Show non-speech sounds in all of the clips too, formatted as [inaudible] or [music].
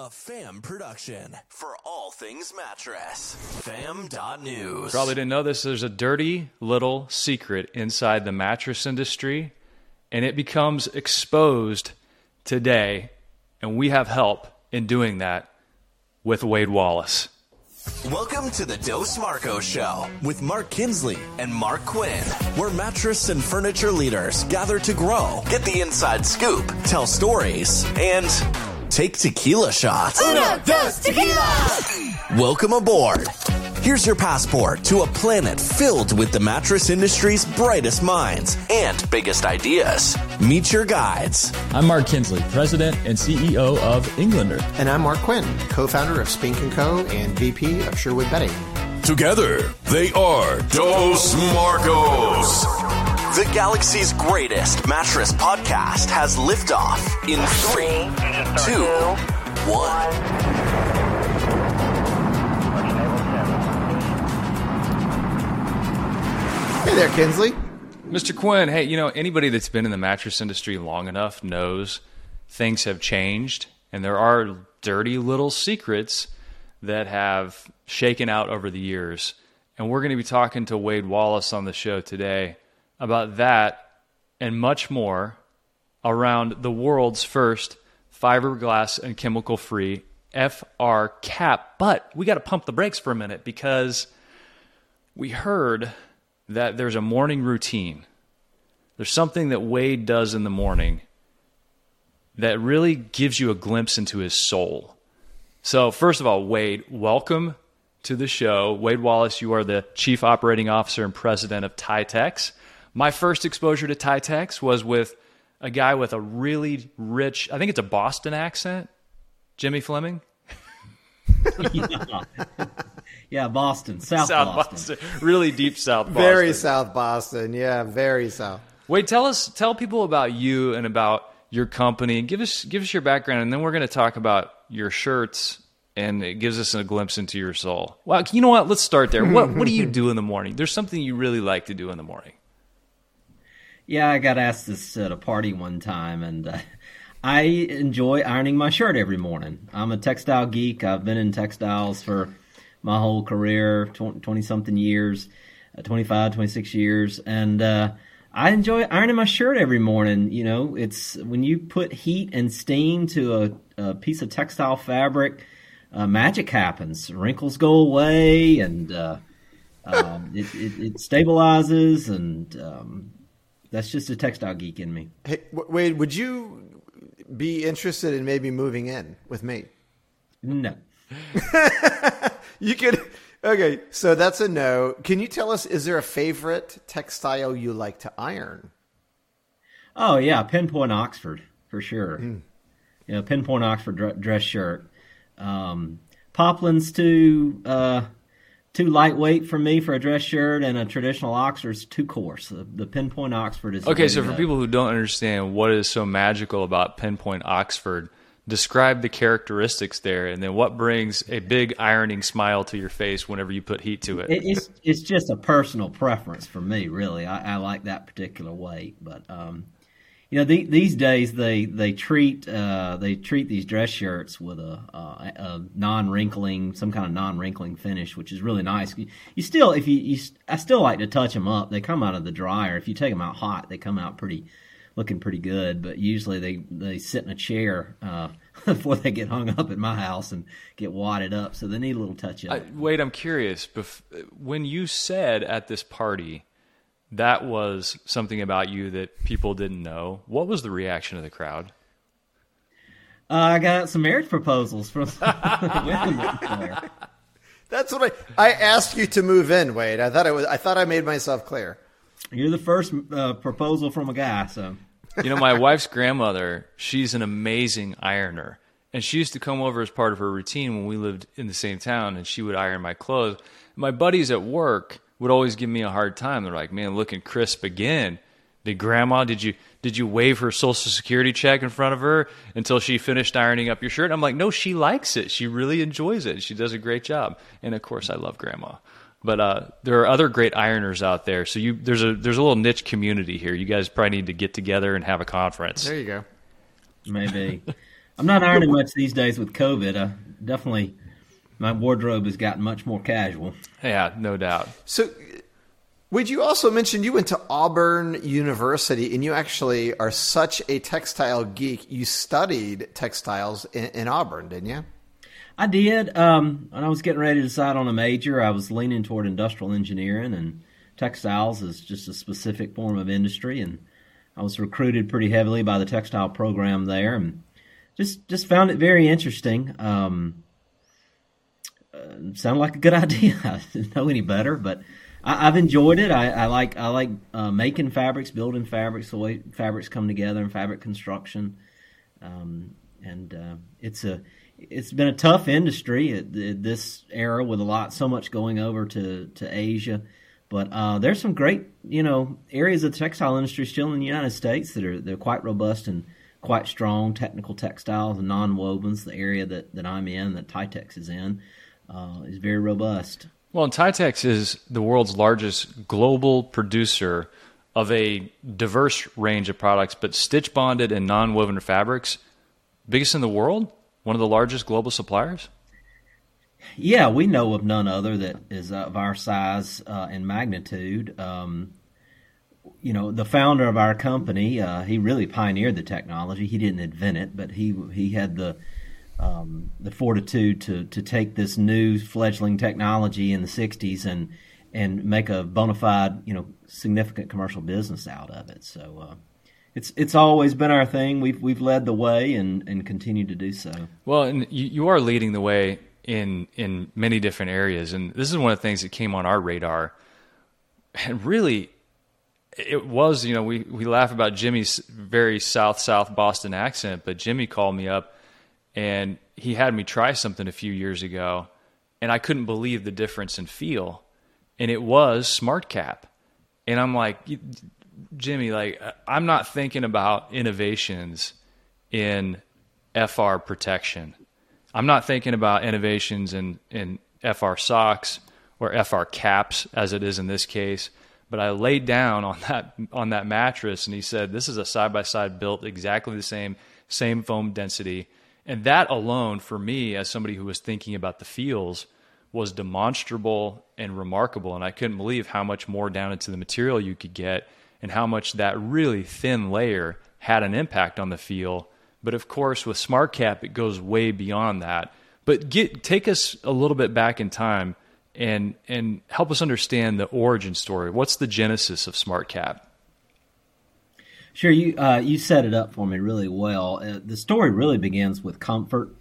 A fam production for all things mattress. Fam.news. Probably didn't know this. There's a dirty little secret inside the mattress industry, and it becomes exposed today. And we have help in doing that with Wade Wallace. Welcome to the Dos Marcos Show with Mark Kinsley and Mark Quinn, where mattress and furniture leaders gather to grow, get the inside scoop, tell stories, and take tequila shots. Uno, dos, tequila! Welcome aboard. Here's your passport to a planet filled with the mattress industry's brightest minds and biggest ideas. Meet your guides. I'm Mark Kinsley, President and CEO of Englander. And I'm Mark Quinn, co-founder of Spink & Co. and VP of Sherwood Bedding. Together, they are Dos Marcos. The galaxy's greatest mattress podcast has liftoff in three, two, one. Hey there, Kinsley. Mr. Quinn, hey, you know, anybody that's been in the mattress industry long enough knows things have changed, and there are dirty little secrets that have shaken out over the years. And we're going to be talking to Wade Wallace on the show today about that and much more around the world's first fiberglass and chemical free FR cap. But we got to pump the brakes for a minute because we heard that there's a morning routine. There's something that Wade does in the morning that really gives you a glimpse into his soul. So, first of all, Wade, welcome to the show. Wade Wallace, you are the Chief Operating Officer and President of Tytex. My first exposure to Tytex was with a guy with a really rich, I think it's a Boston accent, Jimmy Fleming. yeah. [laughs] yeah, Boston, South, South Boston. Boston. Really deep South [laughs] Boston. Very South Boston. Yeah, very South. Wade, tell us, tell people about you and about your company. Give us, give us your background, and then we're going to talk about your shirts, and it gives us a glimpse into your soul. Well, you know what? Let's start there. What What do you [laughs] do in the morning? There's something you really like to do in the morning. Yeah, I got asked this at a party one time, and uh, [laughs] I enjoy ironing my shirt every morning. I'm a textile geek. I've been in textiles for my whole career 20 something years, uh, 25, 26 years. And uh, I enjoy ironing my shirt every morning. You know, it's when you put heat and steam to a, a piece of textile fabric, uh, magic happens. Wrinkles go away, and uh, um, it, it, it, stabilizes, and um, that's just a textile geek in me. Hey, Wade, would you be interested in maybe moving in with me? No. [laughs] you could. Okay, so that's a no. Can you tell us? Is there a favorite textile you like to iron? Oh yeah, pinpoint Oxford for sure. Mm. You know, pinpoint Oxford dress shirt. Um, Poplin's too uh, too lightweight for me for a dress shirt, and a traditional Oxford's too coarse. The, the pinpoint Oxford is okay. So for people who don't understand what is so magical about pinpoint Oxford, describe the characteristics there, and then what brings a big ironing smile to your face whenever you put heat to it. It's it's just a personal preference for me, really. I, I like that particular weight, but um, you know, the, these days they they treat uh, they treat these dress shirts with a, uh, a non wrinkling, some kind of non wrinkling finish, which is really nice. You, you still, if you, you, I still like to touch them up. They come out of the dryer. If you take them out hot, they come out pretty looking pretty good, but usually they, they sit in a chair uh, [laughs] before they get hung up at my house and get wadded up. So they need a little touch up. wait, I'm curious. Bef- when you said at this party that was something about you that people didn't know, what was the reaction of the crowd? Uh, I got some marriage proposals from [laughs] That's what I I asked you to move in, Wade. I thought I was I thought I made myself clear. You're the first uh, proposal from a guy, so you know, my wife's grandmother, she's an amazing ironer. And she used to come over as part of her routine when we lived in the same town, and she would iron my clothes. My buddies at work would always give me a hard time. They're like, "Man, looking crisp again." Did grandma? Did you did you wave her social security check in front of her until she finished ironing up your shirt? I'm like, no, she likes it. She really enjoys it. She does a great job. And of course, I love grandma. But uh, there are other great ironers out there. So you there's a there's a little niche community here. You guys probably need to get together and have a conference. There you go. Maybe. I'm not ironing much these days with COVID. Uh, definitely, my wardrobe has gotten much more casual. Yeah, no doubt. So, would you also mention you went to Auburn University and you actually are such a textile geek? You studied textiles in, in Auburn, didn't you? I did. Um, when I was getting ready to decide on a major, I was leaning toward industrial engineering, and textiles is just a specific form of industry. And I was recruited pretty heavily by the textile program there, and just just found it very interesting. Um, sounded like a good [laughs] idea. I didn't know any better, but I, have enjoyed it. I, I, like I like uh, making fabrics, building fabrics, the way fabrics come together, and fabric construction. Um, and uh, it's a it's been a tough industry at, at, this era with a lot so much going over to to Asia. But uh, there's some great you know areas of the textile industry still in the United States that are they're quite robust and quite strong. Technical textiles and non-wovens, the area that, that I'm in, that Tytex is in, uh, is very robust. Well, and Tytex is the world's largest global producer of a diverse range of products, but stitch bonded and non woven fabrics, biggest in the world, one of the largest global suppliers. Yeah, we know of none other that is of our size uh, and magnitude. Um, you know, the founder of our company, uh, he really pioneered the technology. He didn't invent it, but he he had the um, the fortitude to to take this new fledgling technology in the '60s and and make a bona fide, you know, significant commercial business out of it. So uh, it's it's always been our thing. We've we've led the way and and continue to do so. Well, and you, you are leading the way in in many different areas, and this is one of the things that came on our radar. And really, it was you know we we laugh about Jimmy's very South South Boston accent, but Jimmy called me up and he had me try something a few years ago, and I couldn't believe the difference in feel, and it was SmartCap, and I'm like, Jimmy, like I'm not thinking about innovations in FR protection. I'm not thinking about innovations in in FR socks or FR caps as it is in this case. But I laid down on that on that mattress and he said, This is a side by side built exactly the same, same foam density. And that alone, for me, as somebody who was thinking about the feels, was demonstrable and remarkable. And I couldn't believe how much more down into the material you could get and how much that really thin layer had an impact on the feel. But of course, with SmartCap, it goes way beyond that. But get, take us a little bit back in time and, and help us understand the origin story. What's the genesis of SmartCap? Sure, you uh, you set it up for me really well. Uh, the story really begins with comfort.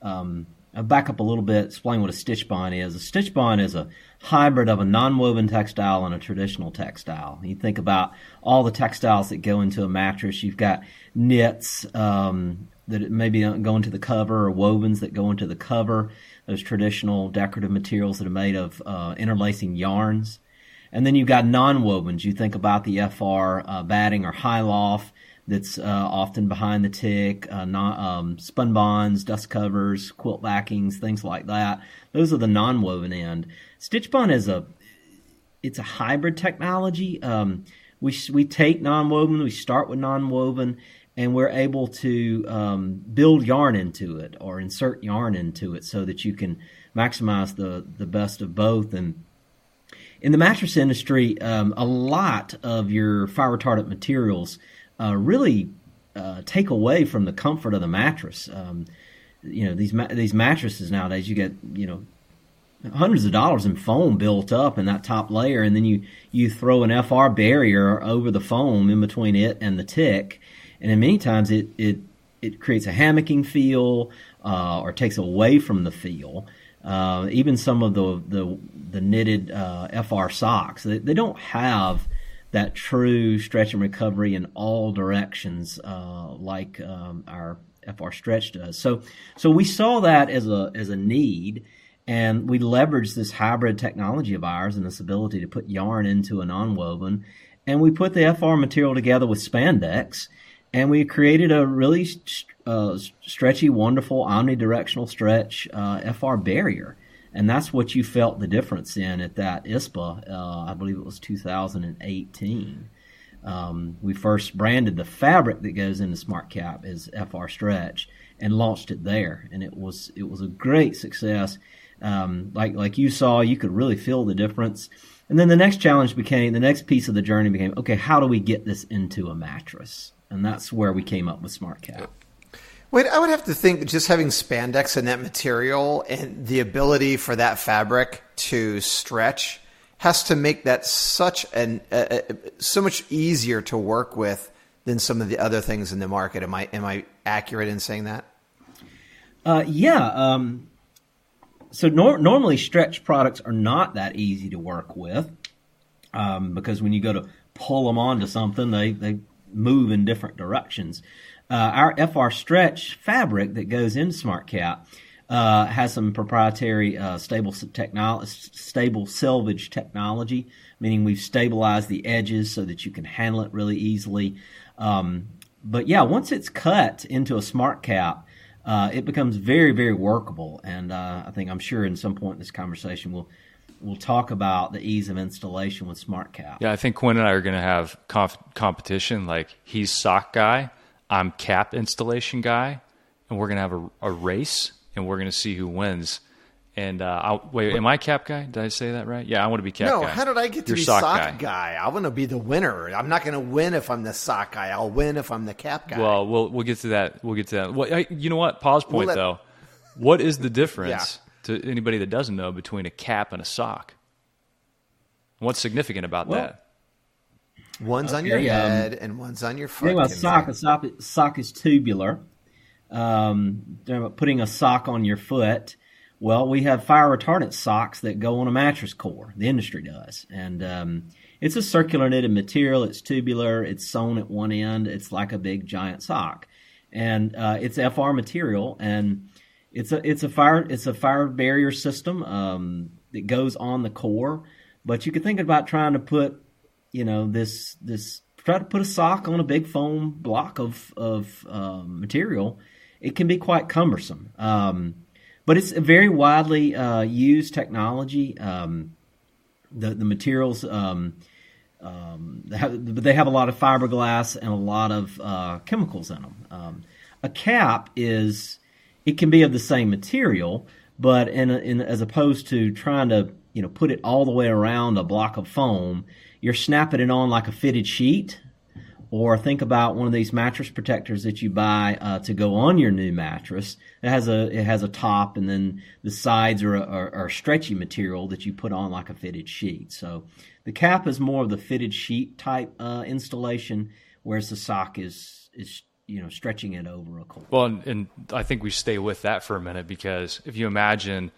Um, I'll back up a little bit, explain what a stitch bond is. A stitch bond is a hybrid of a non-woven textile and a traditional textile. You think about all the textiles that go into a mattress. You've got knits um, that maybe go into the cover, or wovens that go into the cover. Those traditional decorative materials that are made of uh, interlacing yarns. And then you've got non-wovens. You think about the FR uh, batting or high loft that's uh, often behind the tick, uh, um, spun bonds, dust covers, quilt backings, things like that. Those are the non-woven end. Stitch bond is a it's a hybrid technology. Um, we we take non-woven, we start with non-woven, and we're able to um, build yarn into it or insert yarn into it so that you can maximize the the best of both and in the mattress industry, um, a lot of your fire retardant materials uh, really uh, take away from the comfort of the mattress. Um, you know these ma- these mattresses nowadays, you get you know hundreds of dollars in foam built up in that top layer, and then you you throw an FR barrier over the foam in between it and the tick, and then many times it it it creates a hammocking feel uh, or takes away from the feel. Uh, even some of the the, the knitted uh, FR socks, they, they, don't have that true stretch and recovery in all directions uh, like um, our FR stretch does. So so we saw that as a as a need, and we leveraged this hybrid technology of ours and this ability to put yarn into a non-woven, and we put the FR material together with spandex, and we created a really uh, stretchy, wonderful, omnidirectional stretch uh, FR barrier. And that's what you felt the difference in at that ISPA. Uh, I believe it was 2018. Um, we first branded the fabric that goes in the Smart Cap as FR Stretch and launched it there, and it was it was a great success. Um, like like you saw, you could really feel the difference. And then the next challenge became the next piece of the journey became okay, how do we get this into a mattress? And that's where we came up with Smart Cap. Wade, I would have to think just having spandex in that material and the ability for that fabric to stretch has to make that such an uh, so much easier to work with than some of the other things in the market. Am I am I accurate in saying that? Uh, yeah. Um, so nor- normally stretch products are not that easy to work with um, because when you go to pull them onto something, they they move in different directions. Uh, our FR stretch fabric that goes into SmartCap uh, has some proprietary uh, stable technology, stable selvage technology, meaning we've stabilized the edges so that you can handle it really easily. Um, but yeah, once it's cut into a smart cap, uh, it becomes very, very workable. And uh, I think I'm sure in some point in this conversation we'll we'll talk about the ease of installation with smart cap. Yeah, I think Quinn and I are going to have comp- competition. Like he's sock guy, I'm cap installation guy, and we're going to have a, a race, and we're going to see who wins. And uh, I'll, wait, am I cap guy? Did I say that right? Yeah, I want to be cap no, guy. how did I get to You're be sock, sock guy. guy? I want to be the winner. I'm not going to win if I'm the sock guy. I'll win if I'm the cap guy. Well, we'll we'll get to that. We'll get to that. Well, I, you know what? Pause point We'll let- though. What is the difference to anybody that doesn't know between a cap and a sock? What's significant about Well, that? one's on your okay, um, head and one's on your foot. Think about sock. A sock, sock is tubular. Um, about putting a sock on your foot. Well, we have fire retardant socks that go on a mattress core. The industry does, and um, it's a circular knitted material. It's tubular. It's sewn at one end. It's like a big giant sock, and uh, it's FR material, and it's a it's a fire it's a fire barrier system um, that goes on the core. But you could think about trying to put you know this this try to put a sock on a big foam block of of um, material, it can be quite cumbersome. Um, but it's a very widely uh, used technology. Um, the the materials um, um, they, have, they have a lot of fiberglass and a lot of uh, chemicals in them. Um, a cap is it can be of the same material, but in, in as opposed to trying to you know put it all the way around a block of foam, you're snapping it on like a fitted sheet. Or think about one of these mattress protectors that you buy uh, to go on your new mattress. It has a it has a top, and then the sides are, are, are stretchy material that you put on like a fitted sheet. So the cap is more of the fitted sheet type uh, installation, whereas the sock is is you know stretching it over a core. Well, and, and I think we stay with that for a minute because if you imagine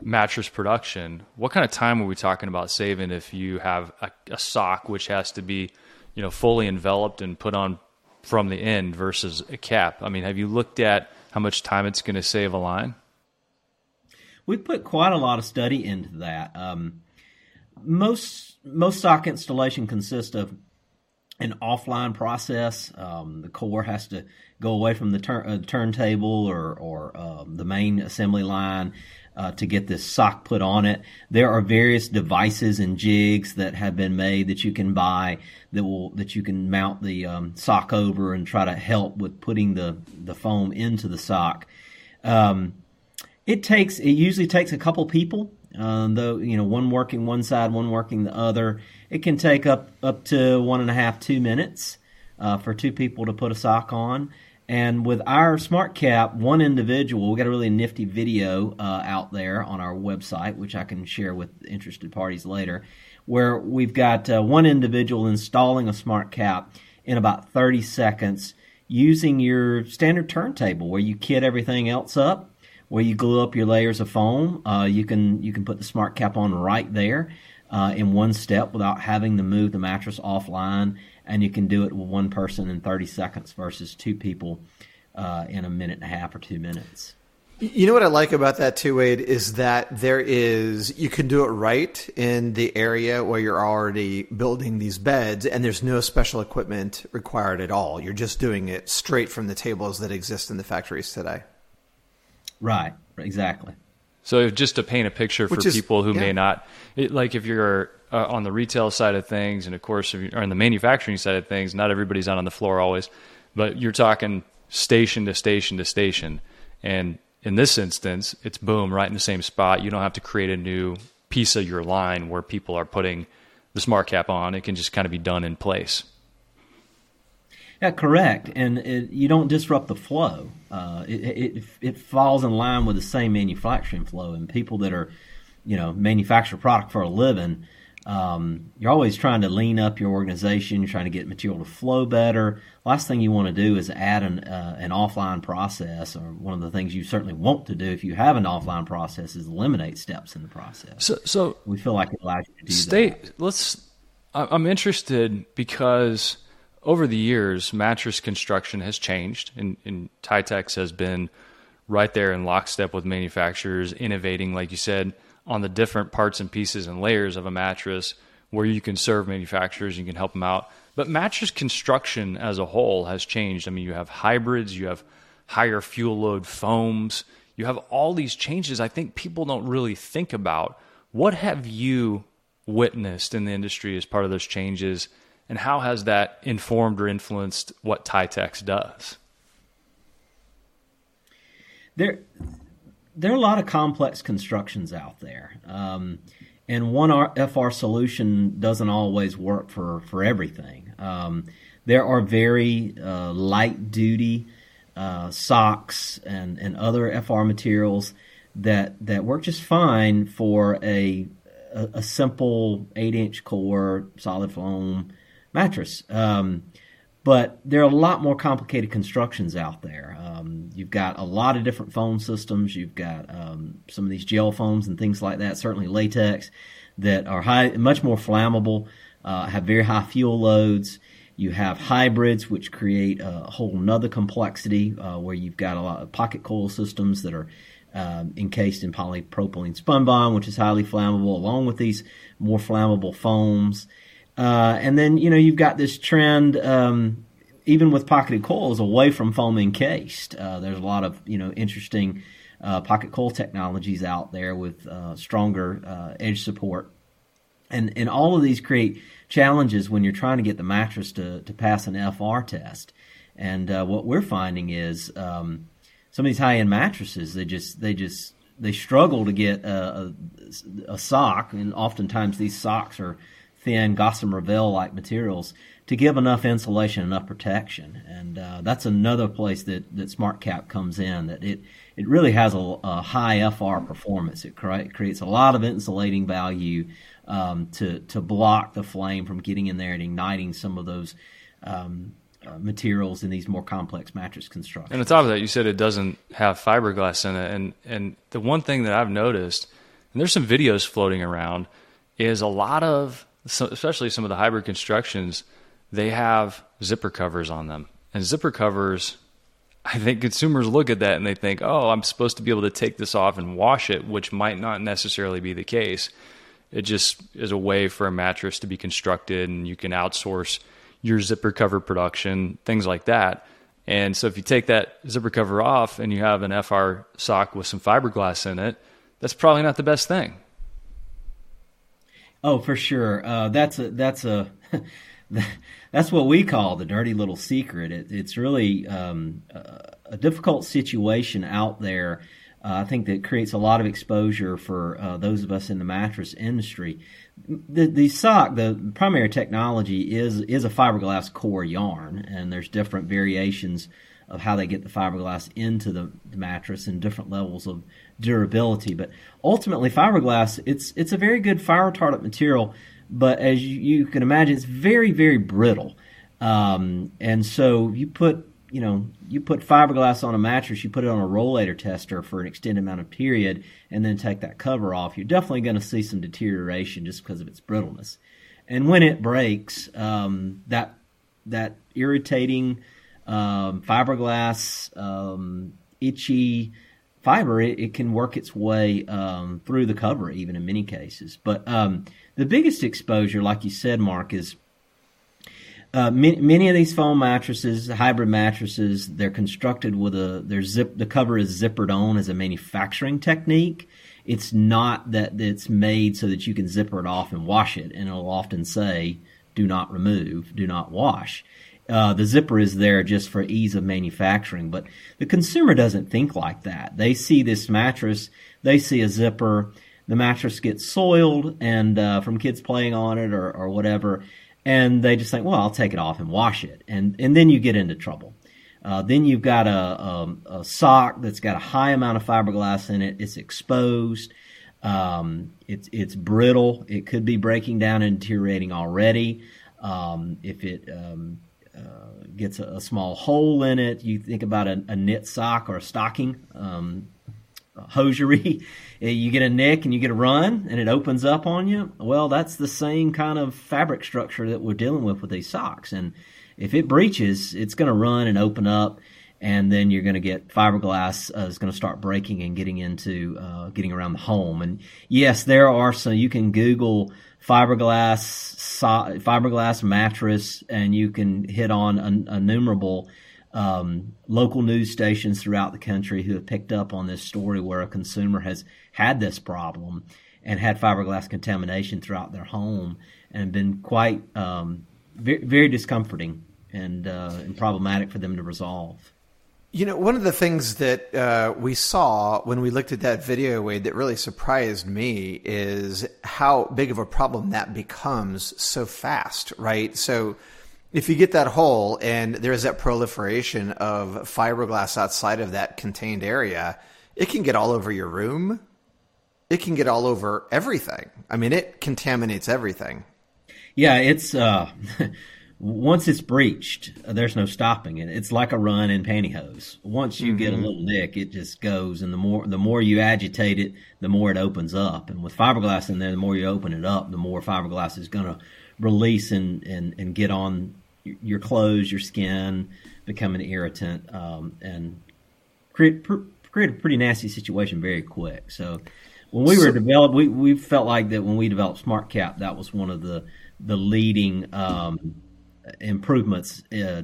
mattress production, what kind of time are we talking about saving if you have a, a sock which has to be, you know, fully enveloped and put on from the end versus a cap? I mean, have you looked at how much time it's going to save a line? We put quite a lot of study into that. Um, most most sock installation consists of an offline process. Um, the core has to go away from the tur- uh, turntable or or um, the main assembly line uh, to get this sock put on it. There are various devices and jigs that have been made that you can buy that will that you can mount the um, sock over and try to help with putting the the foam into the sock. Um, it takes it usually takes a couple people um, though you know one working one side one working the other it can take up up to one and a half two minutes uh, for two people to put a sock on. And with our smart cap one individual we got a really nifty video uh, out there on our website which i can share with interested parties later where we've got uh, one individual installing a smart cap in about 30 seconds using your standard turntable where you kit everything else up where you glue up your layers of foam. Uh, you can you can put the smart cap on right there uh, in one step without having to move the mattress offline, and you can do it with one person in 30 seconds versus two people uh, in a minute and a half or two minutes. You know what I like about that too, Wade, is that there is you can do it right in the area where you're already building these beds, and there's no special equipment required at all. You're just doing it straight from the tables that exist in the factories today. Right, exactly. So just to paint a picture for is- people who yeah. may not, it, like if you're uh, on the retail side of things, and of course, if you're on the manufacturing side of things, not everybody's out on the floor always, but you're talking station to station to station. And in this instance, it's boom, right in the same spot. You don't have to create a new piece of your line where people are putting the smart cap on. It can just kind of be done in place. Yeah, correct. And it, you don't disrupt the flow. Uh, it, it it falls in line with the same manufacturing flow. And people that are, you know, manufacture product for a living, um, you're always trying to lean up your organization. You're trying to get material to flow better. Last thing you want to do is add an uh, an offline process, or one of the things you certainly want to do if you have an offline process is eliminate steps in the process. So, so we feel like it allows you to do that. state let's i'm interested because over the years mattress construction has changed and, and Tytex has been right there in lockstep with manufacturers innovating like you said on the different parts and pieces and layers of a mattress where you can serve manufacturers you can help them out. But mattress construction as a whole has changed. I mean you have hybrids you have higher fuel load foams you have all these changes i think people don't really think about. What have you witnessed in the industry as part of those changes, and how has that informed or influenced what Tytex does? there there are a lot of complex constructions out there, um, and one FR solution doesn't always work for for everything. Um, there are very uh, light duty uh, socks and and other FR materials that that work just fine for a a, a simple eight inch core solid foam mattress. Um, but there are a lot more complicated constructions out there. Um, you've got a lot of different foam systems. You've got um, some of these gel foams and things like that. Certainly latex that are high, much more flammable, uh, have very high fuel loads. You have hybrids, which create a whole nother complexity uh, where you've got a lot of pocket coil systems that are um, encased in polypropylene spun bond, which is highly flammable, along with these more flammable foams. Uh, and then you know you've got this trend, um, even with pocketed coils, away from foam encased. Uh, there's a lot of you know interesting uh, pocket coil technologies out there with uh, stronger uh, edge support, and and all of these create challenges when you're trying to get the mattress to to pass an FR test. And uh, what we're finding is um, some of these high end mattresses they just they just they struggle to get a, a, a sock, and oftentimes these socks are thin gossamer veil like materials to give enough insulation, enough protection, and uh, that's another place that that SmartCap comes in. That it it really has a, a high FR performance. It cre- creates a lot of insulating value um, to to block the flame from getting in there and igniting some of those. Um, uh, materials in these more complex mattress constructions. And on top of that, you said it doesn't have fiberglass in it, and and the one thing that I've noticed, and there's some videos floating around, is a lot of, so- especially some of the hybrid constructions, they have zipper covers on them, and zipper covers. I think consumers look at that and they think, "Oh, I'm supposed to be able to take this off and wash it," which might not necessarily be the case. It just is a way for a mattress to be constructed, and you can outsource your zipper cover production, things like that. And so if you take that zipper cover off and you have an FR sock with some fiberglass in it, that's probably not the best thing. Oh, for sure. Uh, that's a that's a [laughs] that's what we call the dirty little secret. It, it's really um, a, difficult situation out there. Uh, I think that creates a lot of exposure for uh, those of us in the mattress industry. The, the sock, the primary technology is is a fiberglass core yarn, and there's different variations of how they get the fiberglass into the, the mattress and different levels of durability. But ultimately, fiberglass it's it's a very good fire retardant material, but as you, you can imagine, it's very very brittle. Um, and so you put you know you put fiberglass on a mattress, you put it on a rollator tester for an extended amount of period, and then take that cover off. You're definitely going to see some deterioration just because of its brittleness. And when it breaks, um, that that irritating um, fiberglass, um, itchy fiber, it, it, can work its way um, through the cover, even in many cases. But um, the biggest exposure, like you said, Mark, is uh, many, many, of these foam mattresses, hybrid mattresses, they're constructed with a their zip. The cover is zippered on as a manufacturing technique, it's not that it's made so that you can zipper it off and wash it, and it'll often say, "Do not remove, do not wash." Uh, the zipper is there just for ease of manufacturing, but the consumer doesn't think like that. They see this mattress, they see a zipper, the mattress gets soiled and uh, from kids playing on it or, or whatever, and they just think, well, I'll take it off and wash it, and and then you get into trouble. Uh, then you've got a, a, a, sock that's got a high amount of fiberglass in it. It's exposed. Um, it's it's brittle. It could be breaking down and deteriorating already. Um, if it um, uh, gets a, a, small hole in it, you think about a, a knit sock or a stocking um, hosiery. [laughs] you get a nick and you get a run, and it opens up on you. Well, that's the same kind of fabric structure that we're dealing with with these socks, and if it breaches, it's going to run and open up, and then you're going to get fiberglass uh, is going to start breaking and getting into uh, getting around the home. And yes, there are some. You can Google fiberglass so, fiberglass mattress, and you can hit on innumerable. Um, local news stations throughout the country who have picked up on this story where a consumer has had this problem and had fiberglass contamination throughout their home and been quite um, very, very discomforting and, uh, and problematic for them to resolve. You know, one of the things that uh, we saw when we looked at that video, Wade, that really surprised me is how big of a problem that becomes so fast, right? So, if you get that hole and there's that proliferation of fiberglass outside of that contained area, it can get all over your room. It can get all over everything. I mean, it contaminates everything. Yeah, it's uh, [laughs] once it's breached, there's no stopping it. It's like a run in pantyhose. Once you mm-hmm. get a mm-hmm. little nick, it just goes, and the more the more you agitate it, the more it opens up. And with fiberglass in there, the more you open it up, the more fiberglass is going to release and, and and get on your clothes, your skin, become an irritant, um, and create create a pretty nasty situation very quick. So when we were so, developed, we we felt like that when we developed Smart Cap, that was one of the the leading um, improvements uh,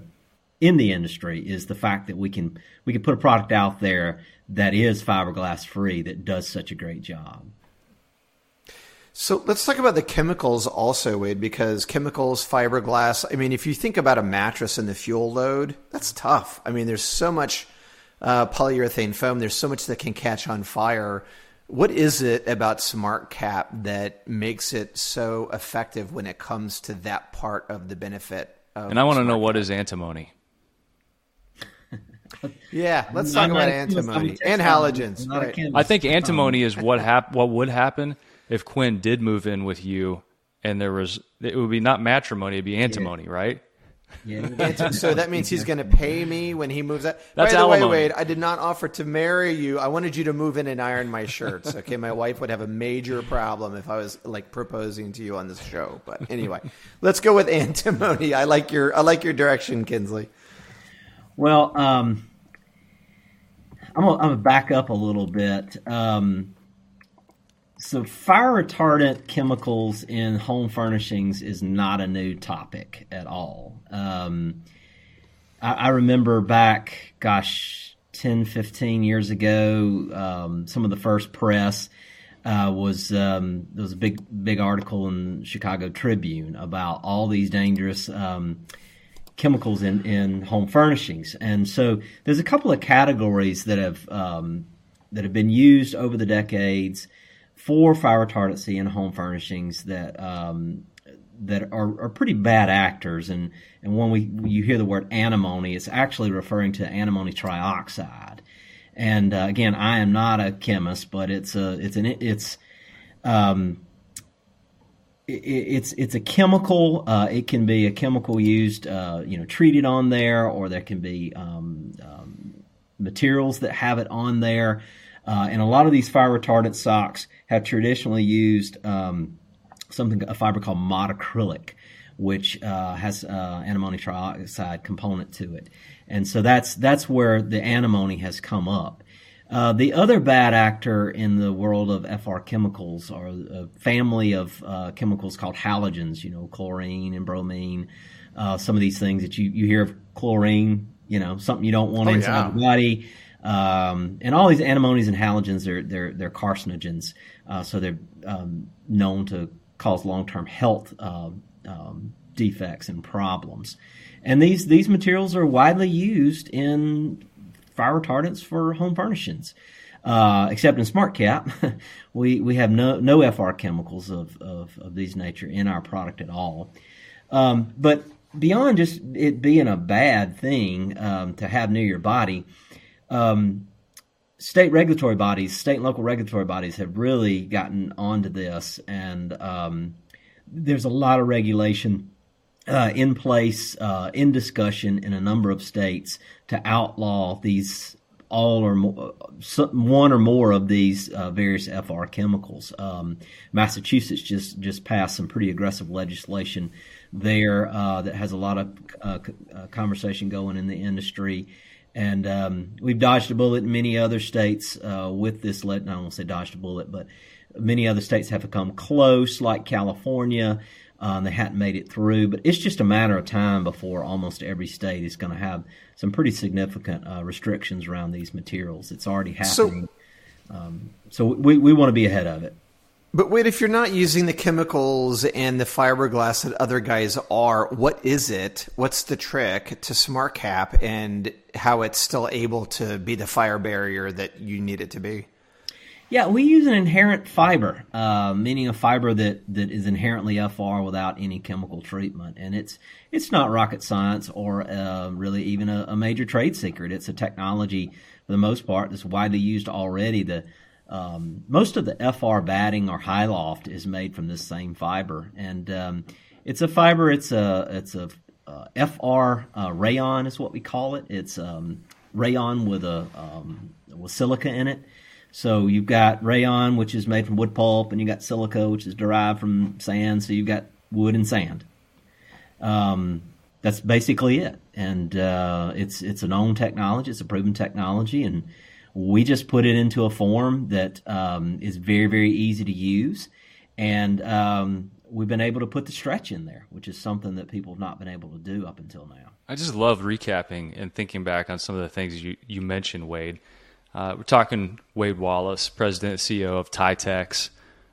in the industry is the fact that we can we can put a product out there that is fiberglass free that does such a great job. So let's talk about the chemicals also, Wade, because chemicals, fiberglass. I mean, if you think about a mattress and the fuel load, that's tough. I mean, there's so much uh, polyurethane foam. There's so much that can catch on fire. What is it about Smart Cap that makes it so effective when it comes to that part of the benefit? Of and I want to know what is antimony. [laughs] yeah, let's talk about antimony and halogens. Right. I think antimony is what hap- what would happen if Quinn did move in with you, and there was it would be not matrimony, it'd be antimony, yeah. right? Yeah. [laughs] so that means he's going to pay me when he moves out. That's By the alimony. way, Wade, I did not offer to marry you. I wanted you to move in and iron my shirts. Okay, my wife would have a major problem if I was like proposing to you on this show. But anyway, let's go with antimony. I like your I like your direction, Kinsley. Well, um, I'm gonna, I'm gonna back up a little bit. Um, so, fire retardant chemicals in home furnishings is not a new topic at all. Um, I, I, remember back, gosh, 10, 15 years ago, um, some of the first press uh, was um, there was a big, big article in Chicago Tribune about all these dangerous um, chemicals in, in home furnishings. And so, there's a couple of categories that have um, that have been used over the decades for fire retardancy in home furnishings that um, that are, are pretty bad actors. And, and when we you hear the word antimony, it's actually referring to antimony trioxide. And uh, again, I am not a chemist, but it's a it's an it's um, it's it's a chemical. Uh, it can be a chemical used, uh, you know, treated on there, or there can be um, um, materials that have it on there. Uh, and a lot of these fire retardant socks have traditionally used um, something a fiber called modacrylic, which uh, has uh, antimony trioxide component to it, and so that's that's where the antimony has come up. Uh, the other bad actor in the world of FR chemicals are a family of uh, chemicals called halogens. You know, chlorine and bromine. Uh, some of these things that you, you hear of chlorine, you know, something you don't want oh, inside yeah. the body. Um, and all these antimonies and halogens, they're they're, they're carcinogens, uh, so they're um, known to cause long term health uh, um, defects and problems. And these these materials are widely used in fire retardants for home furnishings. Uh, except in SmartCap, [laughs] we, we have no, no FR chemicals of, of, of these nature in our product at all. Um, but beyond just it being a bad thing um, to have near your body, um, state regulatory bodies, state and local regulatory bodies have really gotten onto this, and um, there's a lot of regulation uh, in place, uh, in discussion in a number of states to outlaw these all or more, one or more of these uh, various FR chemicals. Um, Massachusetts just just passed some pretty aggressive legislation there uh, that has a lot of uh, uh conversation going in the industry. And um, we've dodged a bullet in many other states uh, with this. Let I won't say dodged a bullet, but many other states have come close, like California. Um, they hadn't made it through, but it's just a matter of time before almost every state is going to have some pretty significant uh, restrictions around these materials. It's already happening. So, um, so we, we want to be ahead of it. But Wade, if you're not using the chemicals and the fiberglass that other guys are, what is it? What's the trick to SmartCap and how it's still able to be the fire barrier that you need it to be? Yeah, we use an inherent fiber, uh, meaning a fiber that, that is inherently FR without any chemical treatment, and it's it's not rocket science or uh, really even a, a, major trade secret. It's a technology for the most part that's widely used already. The um, most of the FR batting or high loft is made from this same fiber, and um, it's a fiber. It's a it's a uh, FR uh, rayon is what we call it. It's um, rayon with a um, with silica in it so you've got rayon, which is made from wood pulp, and you got silica, which is derived from sand. So you've got wood and sand. Um, that's basically it, and uh, it's it's a known technology. It's a proven technology, and we just put it into a form that um, is very very easy to use, and um, we've been able to put the stretch in there, which is something that people have not been able to do up until now. I just love recapping and thinking back on some of the things you you mentioned, Wade uh, we're talking Wade Wallace, president and CEO of Tytex,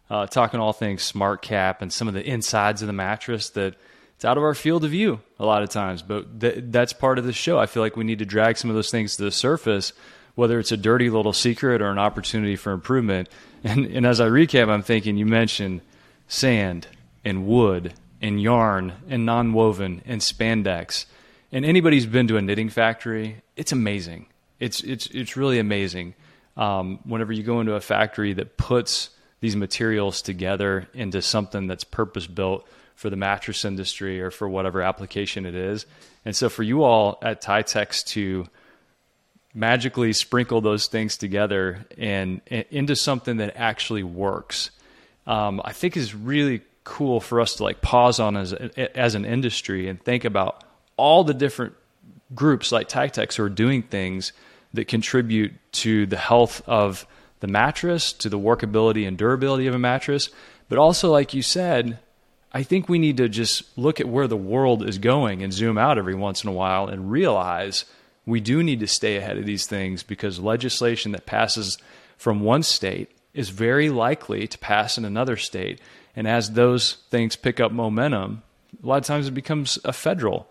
uh, talking all things smart cap and some of the insides of the mattress that it's out of our field of view a lot of times. But th- that's part of the show. I feel like we need to drag some of those things to the surface, whether it's a dirty little secret or an opportunity for improvement. And, and as I recap, I'm thinking you mentioned sand and wood and yarn and non-woven and spandex. And anybody's been to a knitting factory, it's amazing it's it's it's really amazing. Um, whenever you go into a factory that puts these materials together into something that's purpose built for the mattress industry or for whatever application it is. And so for you all at Tytex to magically sprinkle those things together and, and into something that actually works, um, I think is really cool for us to like pause on as as an industry and think about all the different groups like Tytex who are doing things that contribute to the health of the mattress, to the workability and durability of a mattress. But also, like you said, I think we need to just look at where the world is going and zoom out every once in a while and realize we do need to stay ahead of these things because legislation that passes from one state is very likely to pass in another state. And as those things pick up momentum, a lot of times it becomes a federal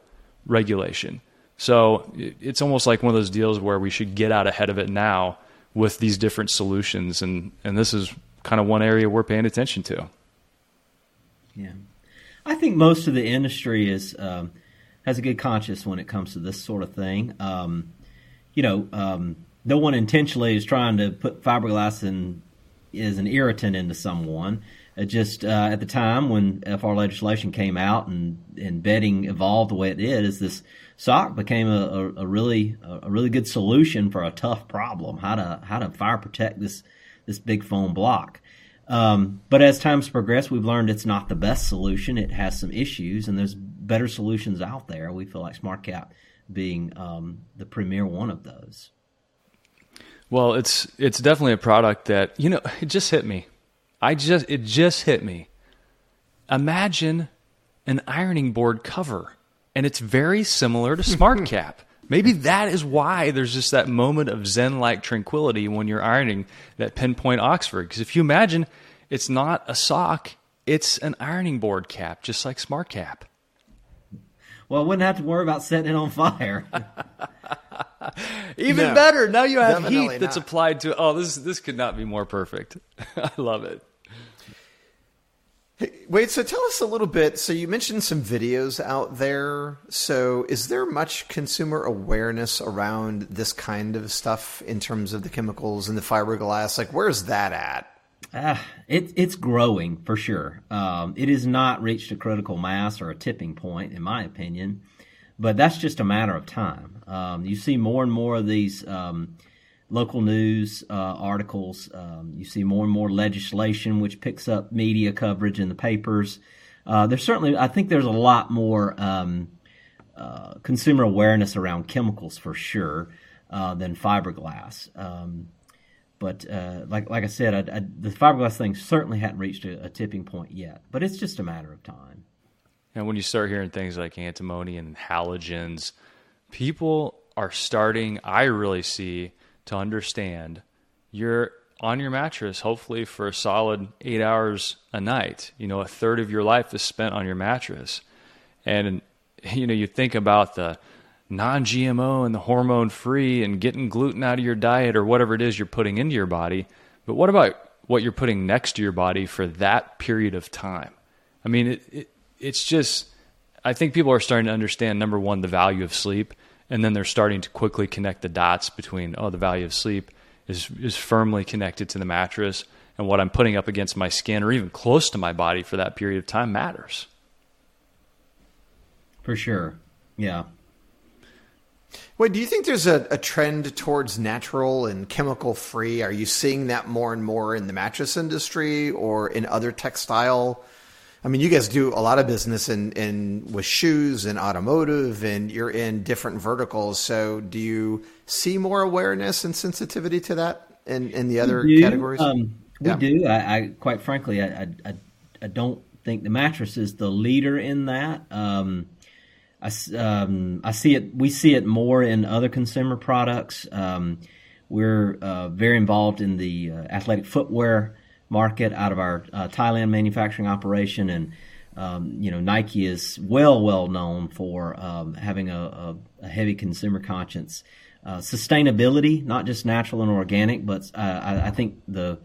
regulation. So it's almost like one of those deals where we should get out ahead of it now with these different solutions, and and this is kind of one area we're paying attention to. Yeah, I think most of the industry is um, has a good conscience when it comes to this sort of thing. Um, you know, um, no one intentionally is trying to put fiberglass in is an irritant into someone. It just uh, at the time when FR legislation came out and and bedding evolved the way it did, is this sock became a, a, a, really a really good solution for a tough problem how to how to fire protect this this big foam block um, but as times progress we've learned it's not the best solution it has some issues and there's better solutions out there we feel like SmartCap being um, the premier one of those well it's it's definitely a product that you know it just hit me i just it just hit me imagine an ironing board cover and it's very similar to [laughs] SmartCap. Maybe that is why there's just that moment of zen like tranquility when you're ironing that pinpoint Oxford. Because if you imagine it's not a sock, it's an ironing board cap, just like Smart Cap. Well, I wouldn't have to worry about setting it on fire. [laughs] Even No, better. Now you have heat that's not. applied to. Oh, this this could not be more perfect. [laughs] I love it. Wade, so tell us a little bit. So you mentioned some videos out there. So is there much consumer awareness around this kind of stuff in terms of the chemicals and the fiberglass? Like, where's that at? Ah, it, it's growing for sure. Um, it has not reached a critical mass or a tipping point, in my opinion, but that's just a matter of time. Um, you see more and more of these um, local news uh, articles. Um, you see more and more legislation which picks up media coverage in the papers. Uh, there's certainly, I think, there's a lot more um, uh, consumer awareness around chemicals for sure uh, than fiberglass. But uh, like like I said, I, I, the fiberglass thing certainly hadn't reached a, a tipping point yet. But it's just a matter of time. And when you start hearing things like antimony and halogens, people are starting, I really see, to understand you're on your mattress, hopefully for a solid eight hours a night. You know, a third of your life is spent on your mattress. And, you know, you think about the non GMO and the hormone free and getting gluten out of your diet or whatever it is you're putting into your body. But what about what you're putting next to your body for that period of time? I mean, it, it, it's just, I think people are starting to understand number one, the value of sleep, and then they're starting to quickly connect the dots between, oh, the value of sleep is, is firmly connected to the mattress, and what I'm putting up against my skin or even close to my body for that period of time matters. For sure. Yeah. Wade, do you think there's a, a trend towards natural and chemical free? Are you seeing that more and more in the mattress industry or in other textile? I mean, you guys do a lot of business in, in with shoes and automotive, and you're in different verticals. So, do you see more awareness and sensitivity to that in, in the other We categories? Um, we Yeah. do. I, I quite frankly, I, I, I, I don't think the mattress is the leader in that. Um, I, um, I see it. We see it more in other consumer products. Um, we're uh, very involved in the uh, athletic footwear market out of our uh, Thailand manufacturing operation, and um, you know Nike is well well known for um, having a, a, a heavy consumer conscience. Uh, sustainability, not just natural and organic, but uh, I, I think the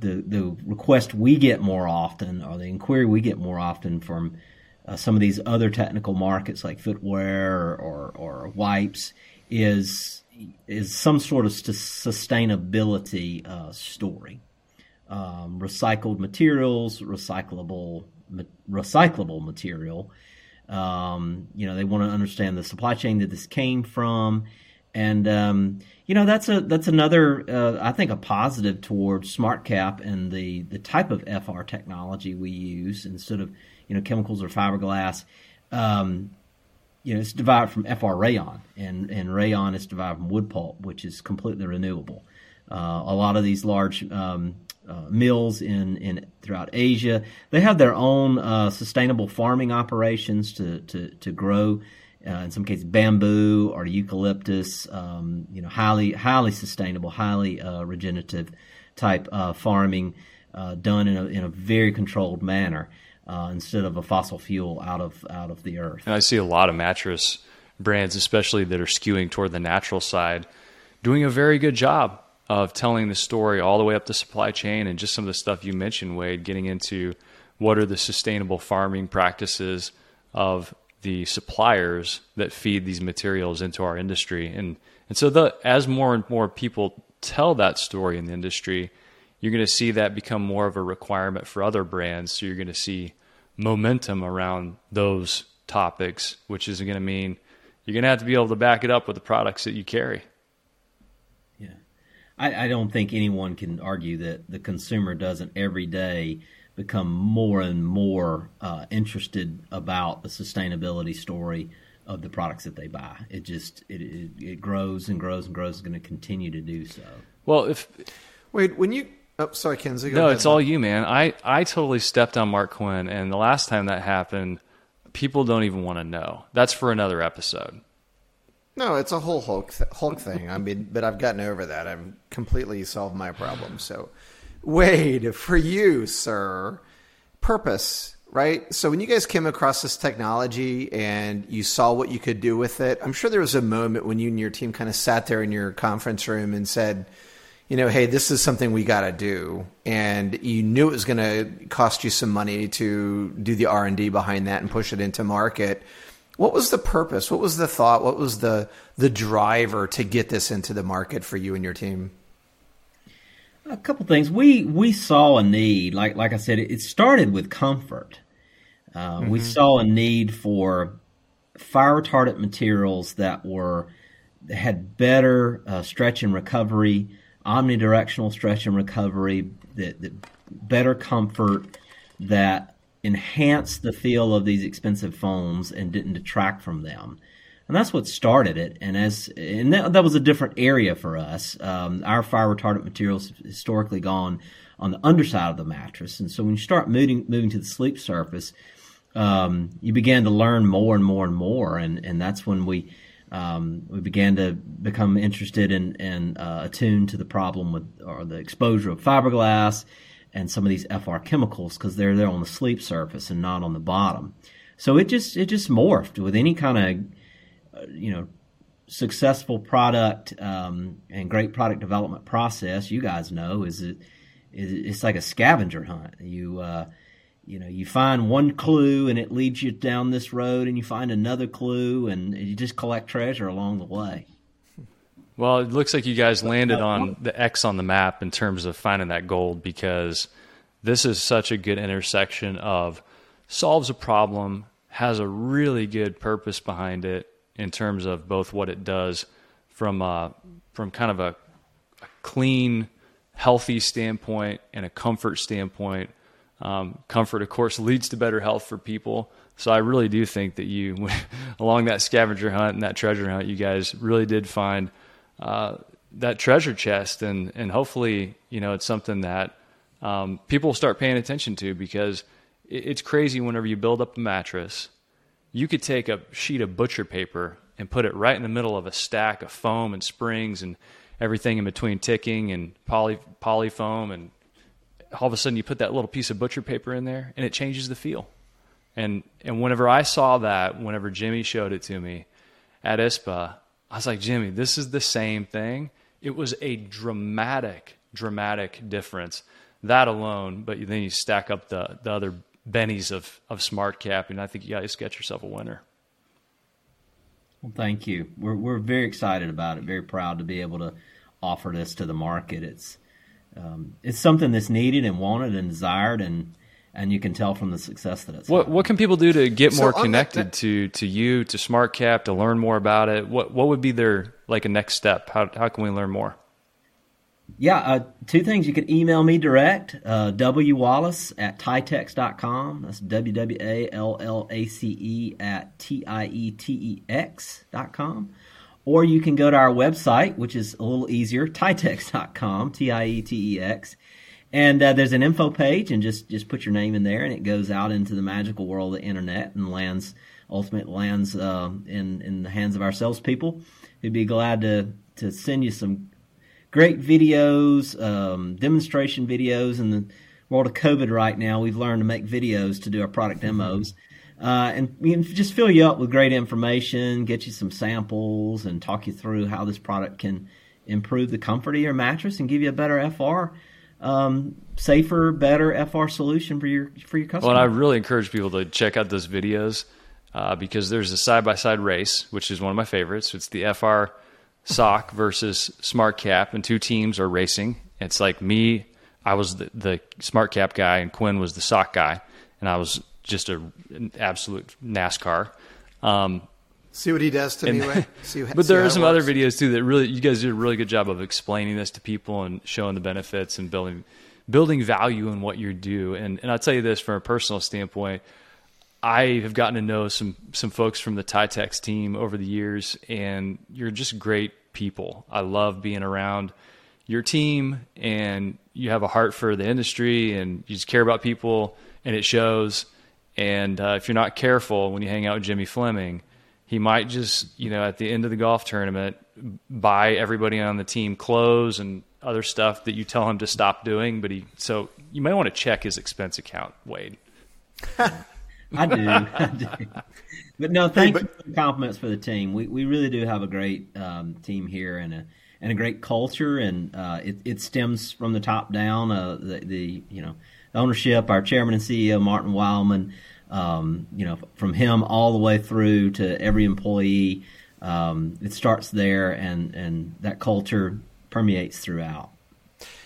the the request we get more often, or the inquiry we get more often from uh, some of these other technical markets like footwear or, or wipes, is is some sort of st- sustainability uh, story. Um, recycled materials, recyclable ma- recyclable material. Um, you know, they want to understand the supply chain that this came from, and um, you know that's a that's another uh, I think a positive towards SmartCap and the the type of FR technology we use instead of you know chemicals or fiberglass. Um, you know, it's derived from FR rayon, and and rayon is derived from wood pulp, which is completely renewable. Uh, a lot of these large um, uh, mills in, in throughout Asia, they have their own uh, sustainable farming operations to to to grow. Uh, in some cases, bamboo or eucalyptus. Um, you know, highly highly sustainable, highly uh, regenerative type uh, farming done in a in a very controlled manner. Uh, instead of a fossil fuel out of out of the earth. And I see a lot of mattress brands, especially that are skewing toward the natural side, doing a very good job of telling the story all the way up the supply chain and just some of the stuff you mentioned, Wade, getting into what are the sustainable farming practices of the suppliers that feed these materials into our industry. And and so the as more and more people tell that story in the industry, you're going to see that become more of a requirement for other brands. So you're going to see momentum around those topics, which is going to mean you're going to have to be able to back it up with the products that you carry. Yeah, I, I don't think anyone can argue that the consumer doesn't every day become more and more uh, interested about the sustainability story of the products that they buy. It just it it, it grows and grows and grows. Is going to continue to do so. Well, if Wade, when you oh sorry, Kenzie. No, it's all you, man. I I totally stepped on Mark Quinn, and the last time that happened, people don't even want to know. That's for another episode. No, it's a whole Hulk th- Hulk thing. I mean, but I've gotten over that. I've completely solved my problem. So, Wade, for you, sir, purpose, right? So when you guys came across this technology and you saw what you could do with it, I'm sure there was a moment when you and your team kind of sat there in your conference room and said, you know, hey, this is something we got to do, and you knew it was going to cost you some money to do the R and D behind that and push it into market. What was the purpose? What was the thought? What was the the driver to get this into the market for you and your team? A couple things. We we saw a need. Like like I said, it started with comfort. Uh, mm-hmm. We saw a need for fire retardant materials that were had better uh, stretch and recovery, omnidirectional stretch and recovery, that, that better comfort, that enhanced the feel of these expensive foams and didn't detract from them and that's what started it. And as and that, that was a different area for us. Um, our fire retardant materials historically gone on the underside of the mattress, and so when you start moving moving to the sleep surface, um, you began to learn more and more and more, and and that's when we. Um, we began to become interested in and uh, attuned to the problem with or the exposure of fiberglass and some of these FR chemicals because they're there on the sleep surface and not on the bottom. So it just it just morphed with any kind of you know successful product um, and great product development process, you guys know, is it is it's like a scavenger hunt. You uh, you know you find one clue and it leads you down this road, and you find another clue, and you just collect treasure along the way. Well, it looks like you guys landed on [laughs] the X on the map in terms of finding that gold because this is such a good intersection of solves a problem, has a really good purpose behind it, in terms of both what it does from uh, from kind of a, a, clean, healthy standpoint and a comfort standpoint. Um, comfort, of course, leads to better health for people. So I really do think that you, [laughs] along that scavenger hunt and that treasure hunt, you guys really did find uh, that treasure chest, and and hopefully, you know, it's something that um, people will start paying attention to because it's crazy whenever you build up a mattress you could take a sheet of butcher paper and put it right in the middle of a stack of foam and springs and everything in between ticking and poly poly foam and all of a sudden you put that little piece of butcher paper in there and it changes the feel. And and whenever I saw that, whenever Jimmy showed it to me at ISPA, I was like, Jimmy, this is the same thing. It was a dramatic, dramatic difference. That alone, but then you stack up the the other bennies of of SmartCap, and I think you guys get yourself a winner. Well, thank you. We're we're very excited about it. Very proud to be able to offer this to the market. It's um, it's something that's needed and wanted and desired, and and you can tell from the success that it's. What what can people do to get so more connected that, to to you to SmartCap to learn more about it? What what would be their like a next step? How how can we learn more? Yeah, uh, two things. You can email me direct, uh, wwallace at tietex.com. That's W W A L L A C E at T I E T E X dot com. Or you can go to our website, which is a little easier, tietex.com, T I E T E X. And uh, there's an info page, and just, just put your name in there, and it goes out into the magical world of the internet and lands, ultimately lands uh, in, in the hands of our salespeople who'd be glad to, to send you some great videos, um, demonstration videos. In the world of COVID right now, we've learned to make videos to do our product mm-hmm. Uh, and we can just fill you up with great information, get you some samples, and talk you through how this product can improve the comfort of your mattress and give you a better FR, um, safer, better FR solution for your for your customer. Well, I really encourage people to check out those videos uh, because there's a side by side race, which is one of my favorites. It's the FR sock versus SmartCap, and two teams are racing. It's like me, I was the, the SmartCap guy, and Quinn was the sock guy, and I was just a, an absolute NASCAR. Um, see what he does to and, me. [laughs] See, but see there are some other videos too that really you guys did a really good job of explaining this to people and showing the benefits and building building value in what you do. And and I'll tell you this from a personal standpoint. I have gotten to know some some folks from the Tietex team over the years, and you're just great people. I love being around your team, and you have a heart for the industry, and you just care about people, and it shows. And uh, if you're not careful when you hang out with Jimmy Fleming, he might just, you know, at the end of the golf tournament, buy everybody on the team clothes and other stuff that you tell him to stop doing. But he, so you may want to check his expense account, Wade. [laughs] I do. I do. But no, thank hey, but, you for the compliments for the team. We we really do have a great um, team here and a and a great culture, and uh, it it stems from the top down. Uh, the the you know ownership, our chairman and CEO Martin Wildman um, you know, from him all the way through to every employee. Um, it starts there, and and that culture permeates throughout.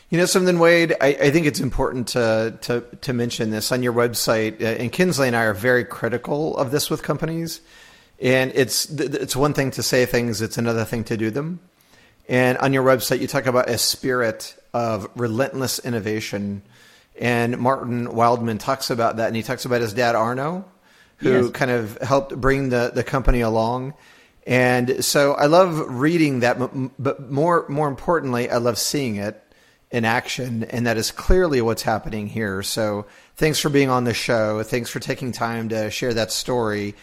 You know something, Wade. I, I, think it's important to to to mention this on your website. Uh, and Kinsley and I are very critical of this with companies. And it's it's one thing to say things; it's another thing to do them. And on your website, you talk about a spirit of relentless innovation and Martin Wildman talks about that, and he talks about his dad Arno, who yes. kind of helped bring the the company along. And so I love reading that, but more more importantly, I love seeing it in action, and that is clearly what's happening here. So thanks for being on the show. Thanks for taking time to share that story.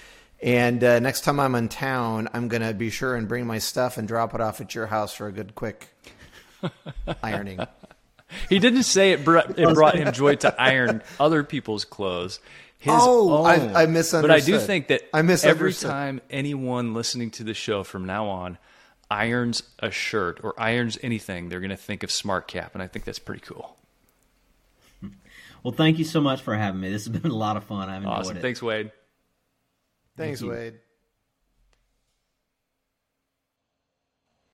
And uh, next time I'm in town, I'm going to be sure and bring my stuff and drop it off at your house for a good quick [laughs] ironing. He didn't say it brought, it brought him joy [laughs] to iron other people's clothes. His oh, own. I, I misunderstood. But I do think that I every time anyone listening to the show from now on irons a shirt or irons anything, they're going to think of SmartCap, and I think that's pretty cool. Well, thank you so much for having me. This has been a lot of fun. I've enjoyed awesome. it. Thanks, Wade. Thanks, thank Wade.